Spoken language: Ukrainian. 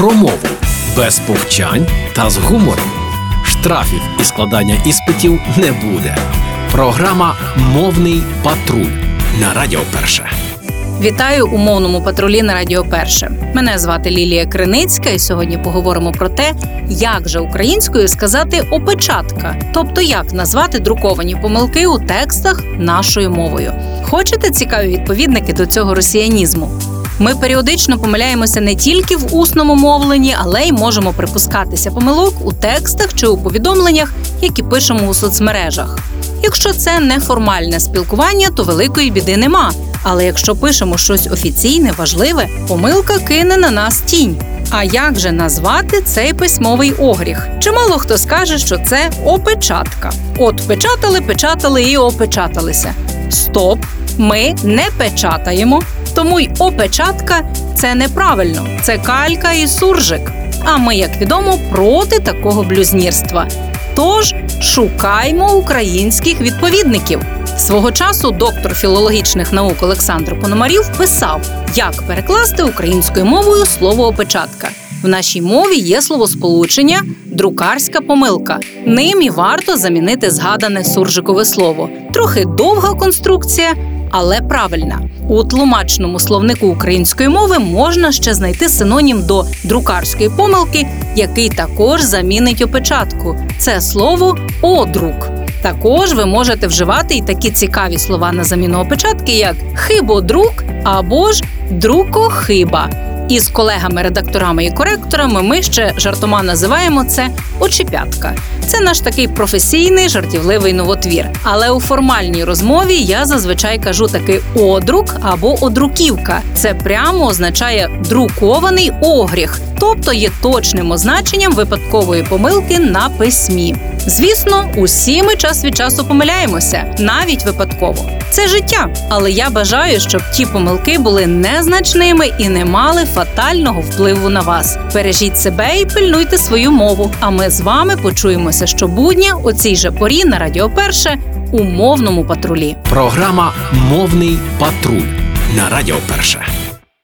про мову без повчань та з гумором. Штрафів і складання іспитів не буде. Програма Мовний патруль на Радіо Перше. Вітаю у мовному патрулі на Радіо Перше. Мене звати Лілія Криницька, і сьогодні поговоримо про те, як же українською сказати опечатка, тобто як назвати друковані помилки у текстах нашою мовою. Хочете цікаві відповідники до цього росіянізму? Ми періодично помиляємося не тільки в усному мовленні, але й можемо припускатися помилок у текстах чи у повідомленнях, які пишемо у соцмережах. Якщо це неформальне спілкування, то великої біди нема. Але якщо пишемо щось офіційне, важливе, помилка кине на нас тінь. А як же назвати цей письмовий огріх? Чимало хто скаже, що це опечатка. От печатали, печатали і опечаталися. Стоп! Ми не печатаємо, тому й опечатка це неправильно, це калька і суржик. А ми, як відомо, проти такого блюзнірства. Тож шукаймо українських відповідників. Свого часу доктор філологічних наук Олександр Пономарів писав, як перекласти українською мовою слово опечатка. В нашій мові є словосполучення друкарська помилка. Ним і варто замінити згадане суржикове слово. Трохи довга конструкція, але правильна. У тлумачному словнику української мови можна ще знайти синонім до друкарської помилки, який також замінить опечатку. Це слово одрук. Також ви можете вживати і такі цікаві слова на заміну опечатки, як хибодрук або ж друкохиба. Із колегами-редакторами і коректорами ми ще жартома називаємо це очіпятка. Це наш такий професійний жартівливий новотвір. Але у формальній розмові я зазвичай кажу таки одрук або одруківка. Це прямо означає друкований огріх, тобто є точним означенням випадкової помилки на письмі. Звісно, усі ми час від часу помиляємося, навіть випадково. Це життя, але я бажаю, щоб ті помилки були незначними і не мали фатального впливу на вас. Бережіть себе і пильнуйте свою мову. А ми з вами почуємося щобудня у цій же порі на Радіо Перше у мовному патрулі. Програма Мовний патруль на Радіо Перше.